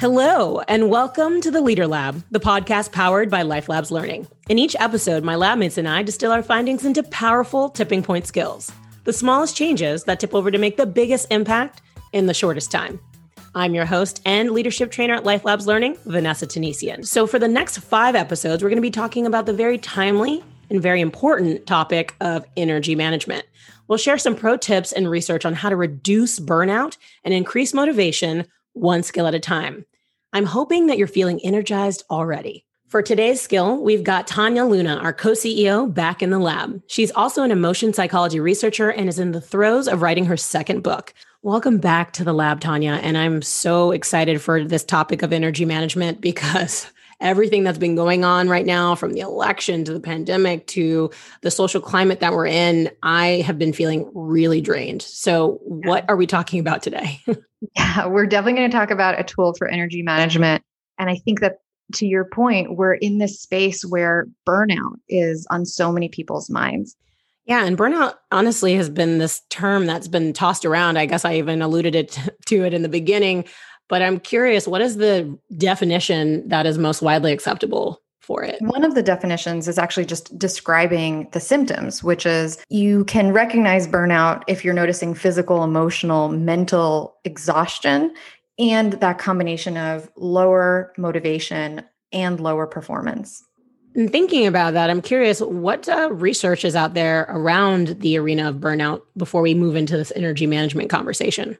Hello, and welcome to the Leader Lab, the podcast powered by Life Labs Learning. In each episode, my lab mates and I distill our findings into powerful tipping point skills, the smallest changes that tip over to make the biggest impact in the shortest time. I'm your host and leadership trainer at Life Labs Learning, Vanessa Tunisian. So, for the next five episodes, we're going to be talking about the very timely and very important topic of energy management. We'll share some pro tips and research on how to reduce burnout and increase motivation one skill at a time. I'm hoping that you're feeling energized already. For today's skill, we've got Tania Luna, our co CEO, back in the lab. She's also an emotion psychology researcher and is in the throes of writing her second book. Welcome back to the lab, Tania. And I'm so excited for this topic of energy management because everything that's been going on right now, from the election to the pandemic to the social climate that we're in, I have been feeling really drained. So, what are we talking about today? Yeah, we're definitely going to talk about a tool for energy management. And I think that to your point, we're in this space where burnout is on so many people's minds. Yeah, and burnout honestly has been this term that's been tossed around. I guess I even alluded it to it in the beginning, but I'm curious, what is the definition that is most widely acceptable for it? One of the definitions is actually just describing the symptoms, which is you can recognize burnout if you're noticing physical, emotional, mental exhaustion and that combination of lower motivation and lower performance. And thinking about that, I'm curious what uh, research is out there around the arena of burnout before we move into this energy management conversation?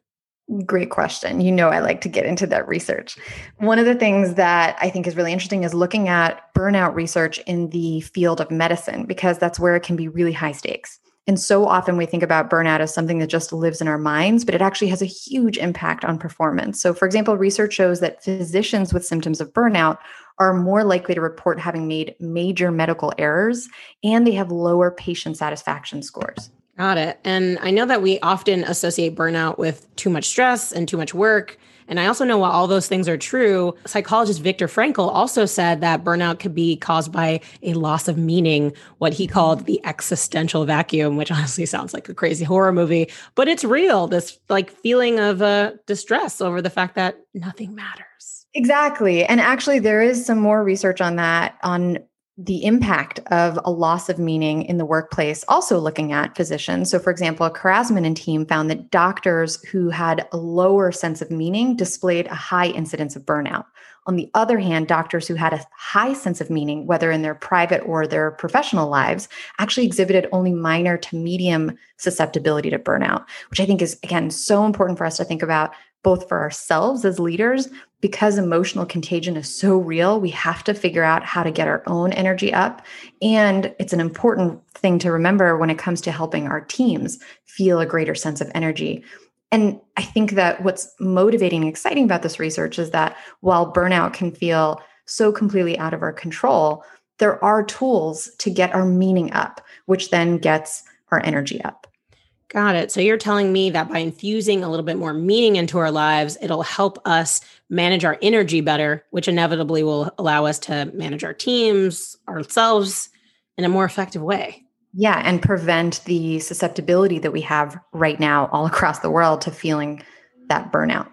Great question. You know, I like to get into that research. One of the things that I think is really interesting is looking at burnout research in the field of medicine, because that's where it can be really high stakes. And so often we think about burnout as something that just lives in our minds, but it actually has a huge impact on performance. So, for example, research shows that physicians with symptoms of burnout are more likely to report having made major medical errors and they have lower patient satisfaction scores. Got it. And I know that we often associate burnout with too much stress and too much work. And I also know while all those things are true, psychologist Viktor Frankl also said that burnout could be caused by a loss of meaning, what he called the existential vacuum, which honestly sounds like a crazy horror movie, but it's real. This like feeling of uh, distress over the fact that nothing matters. Exactly. And actually, there is some more research on that, on the impact of a loss of meaning in the workplace, also looking at physicians. So, for example, Krassman and team found that doctors who had a lower sense of meaning displayed a high incidence of burnout. On the other hand, doctors who had a high sense of meaning, whether in their private or their professional lives, actually exhibited only minor to medium susceptibility to burnout, which I think is, again, so important for us to think about both for ourselves as leaders, because emotional contagion is so real, we have to figure out how to get our own energy up. And it's an important thing to remember when it comes to helping our teams feel a greater sense of energy. And I think that what's motivating and exciting about this research is that while burnout can feel so completely out of our control, there are tools to get our meaning up, which then gets our energy up. Got it. So you're telling me that by infusing a little bit more meaning into our lives, it'll help us manage our energy better, which inevitably will allow us to manage our teams, ourselves in a more effective way. Yeah, and prevent the susceptibility that we have right now all across the world to feeling that burnout.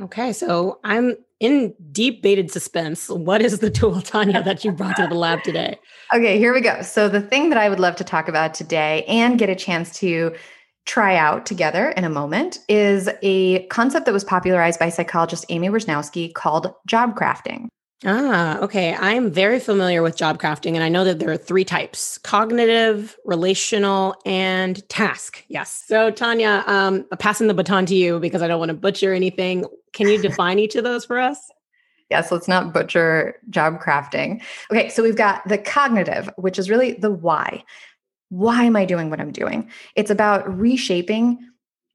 Okay, so I'm in deep bated suspense. What is the tool, Tania, that you brought to the lab today? Okay, here we go. So, the thing that I would love to talk about today and get a chance to try out together in a moment is a concept that was popularized by psychologist Amy Wrzesniewski called job crafting. Ah, okay. I'm very familiar with job crafting, and I know that there are three types cognitive, relational, and task. Yes. So, Tania, um, passing the baton to you because I don't want to butcher anything. Can you define each of those for us? Yes, let's not butcher job crafting. Okay, so we've got the cognitive, which is really the why why am I doing what I'm doing? It's about reshaping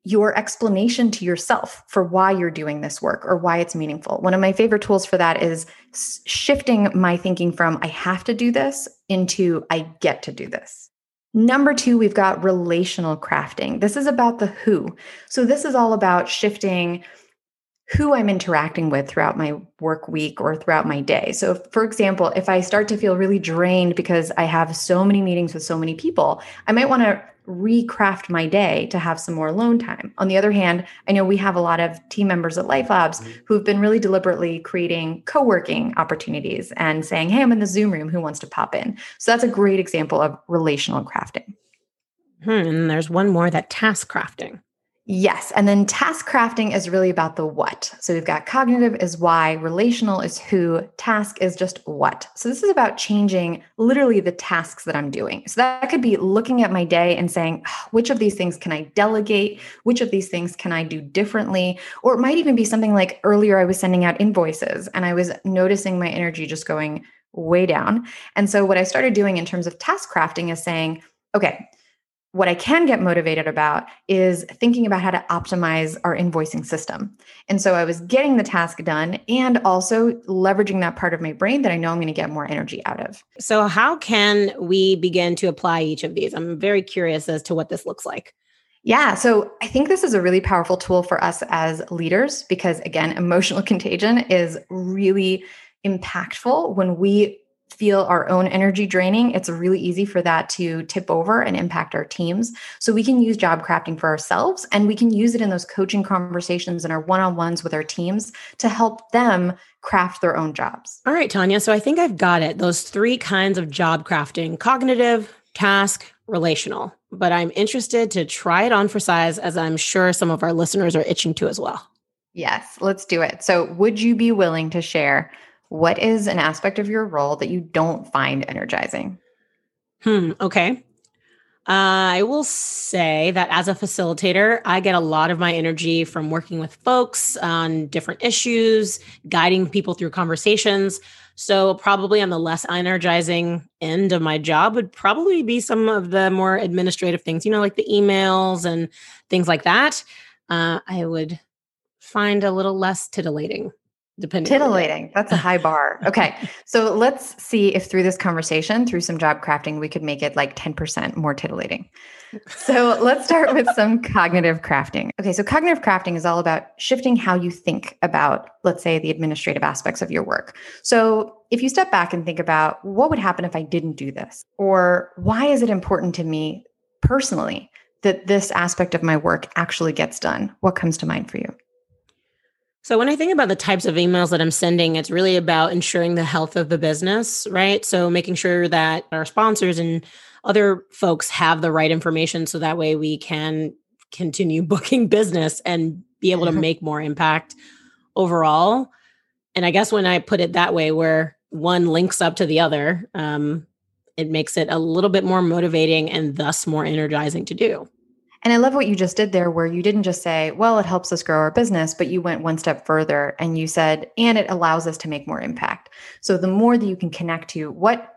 your explanation to yourself for why you're doing this work or why it's meaningful. One of my favorite tools for that is shifting my thinking from I have to do this into I get to do this. Number two, we've got relational crafting. This is about the who. So, this is all about shifting who I'm interacting with throughout my work week or throughout my day. So, for example, if I start to feel really drained because I have so many meetings with so many people, I might want to recraft my day to have some more alone time. On the other hand, I know we have a lot of team members at Life Labs mm-hmm. who've been really deliberately creating co working opportunities and saying, Hey, I'm in the Zoom room. Who wants to pop in? So, that's a great example of relational crafting. Hmm, and there's one more that task crafting. Yes. And then task crafting is really about the what. So we've got cognitive is why, relational is who, task is just what. So this is about changing literally the tasks that I'm doing. So that could be looking at my day and saying, ah, which of these things can I delegate? Which of these things can I do differently? Or it might even be something like earlier I was sending out invoices and I was noticing my energy just going way down. And so what I started doing in terms of task crafting is saying, okay, what I can get motivated about is thinking about how to optimize our invoicing system. And so I was getting the task done and also leveraging that part of my brain that I know I'm going to get more energy out of. So, how can we begin to apply each of these? I'm very curious as to what this looks like. Yeah, so I think this is a really powerful tool for us as leaders because, again, emotional contagion is really impactful when we feel our own energy draining, it's really easy for that to tip over and impact our teams. So we can use job crafting for ourselves and we can use it in those coaching conversations and our one on ones with our teams to help them craft their own jobs. All right, Tania. So I think I've got it. Those three kinds of job crafting cognitive, task, relational. But I'm interested to try it on for size, as I'm sure some of our listeners are itching to as well. Yes, let's do it. So, would you be willing to share what is an aspect of your role that you don't find energizing? Hmm. Okay. I will say that as a facilitator, I get a lot of my energy from working with folks on different issues, guiding people through conversations. So, probably on the less energizing end of my job would probably be some of the more administrative things, you know, like the emails and things like that. Uh, I would find a little less titillating depending titillating. That's a high bar. Okay. So let's see if through this conversation through some job crafting we could make it like 10% more titillating. So let's start with some cognitive crafting. Okay. So cognitive crafting is all about shifting how you think about let's say the administrative aspects of your work. So if you step back and think about what would happen if i didn't do this? Or why is it important to me personally that this aspect of my work actually gets done? What comes to mind for you so when I think about the types of emails that I'm sending, it's really about ensuring the health of the business, right? So making sure that our sponsors and other folks have the right information so that way we can continue booking business and be able to make more impact overall. And I guess when I put it that way, where one links up to the other, um, it makes it a little bit more motivating and thus more energizing to do. And I love what you just did there, where you didn't just say, well, it helps us grow our business, but you went one step further and you said, and it allows us to make more impact. So the more that you can connect to what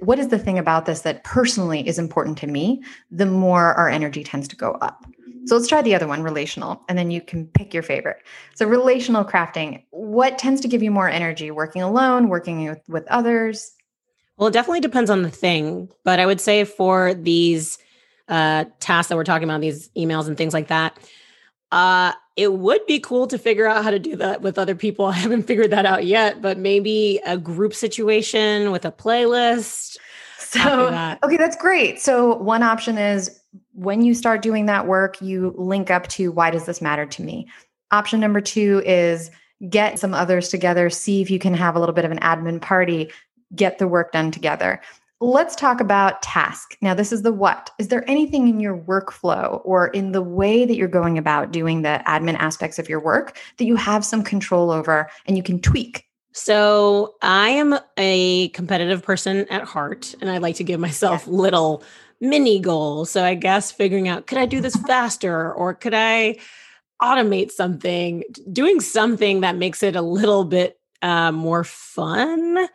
what is the thing about this that personally is important to me, the more our energy tends to go up. So let's try the other one, relational, and then you can pick your favorite. So relational crafting, what tends to give you more energy? Working alone, working with, with others? Well, it definitely depends on the thing, but I would say for these uh, tasks that we're talking about, these emails and things like that. Uh, it would be cool to figure out how to do that with other people. I haven't figured that out yet, but maybe a group situation with a playlist. So, that. okay, that's great. So, one option is when you start doing that work, you link up to why does this matter to me? Option number two is get some others together, see if you can have a little bit of an admin party, get the work done together. Let's talk about task. Now, this is the what. Is there anything in your workflow or in the way that you're going about doing the admin aspects of your work that you have some control over and you can tweak? So, I am a competitive person at heart, and I like to give myself yeah. little mini goals. So, I guess figuring out could I do this faster or could I automate something, doing something that makes it a little bit uh, more fun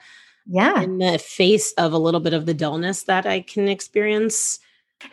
yeah in the face of a little bit of the dullness that i can experience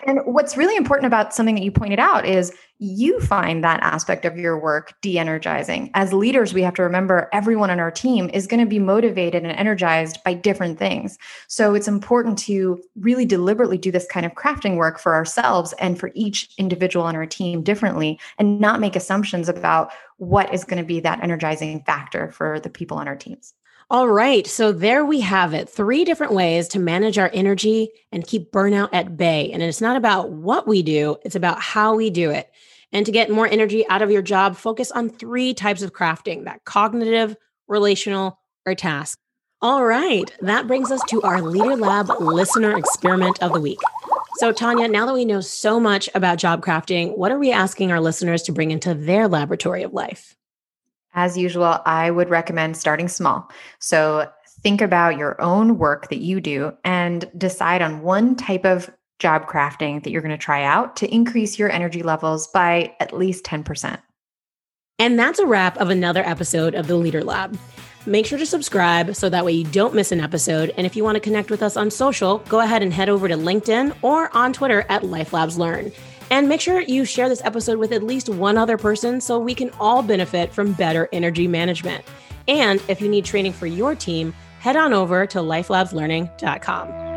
and what's really important about something that you pointed out is you find that aspect of your work de energizing. As leaders, we have to remember everyone on our team is going to be motivated and energized by different things. So it's important to really deliberately do this kind of crafting work for ourselves and for each individual on our team differently and not make assumptions about what is going to be that energizing factor for the people on our teams. All right. So there we have it. Three different ways to manage our energy and keep burnout at bay. And it's not about what we do, it's about how we do it. And to get more energy out of your job, focus on three types of crafting that cognitive, relational, or task. All right, that brings us to our Leader Lab listener experiment of the week. So, Tania, now that we know so much about job crafting, what are we asking our listeners to bring into their laboratory of life? As usual, I would recommend starting small. So, think about your own work that you do and decide on one type of job crafting that you're going to try out to increase your energy levels by at least 10%. And that's a wrap of another episode of the Leader Lab. Make sure to subscribe so that way you don't miss an episode. And if you want to connect with us on social, go ahead and head over to LinkedIn or on Twitter at LifeLabsLearn. And make sure you share this episode with at least one other person so we can all benefit from better energy management. And if you need training for your team, head on over to lifelabslearning.com.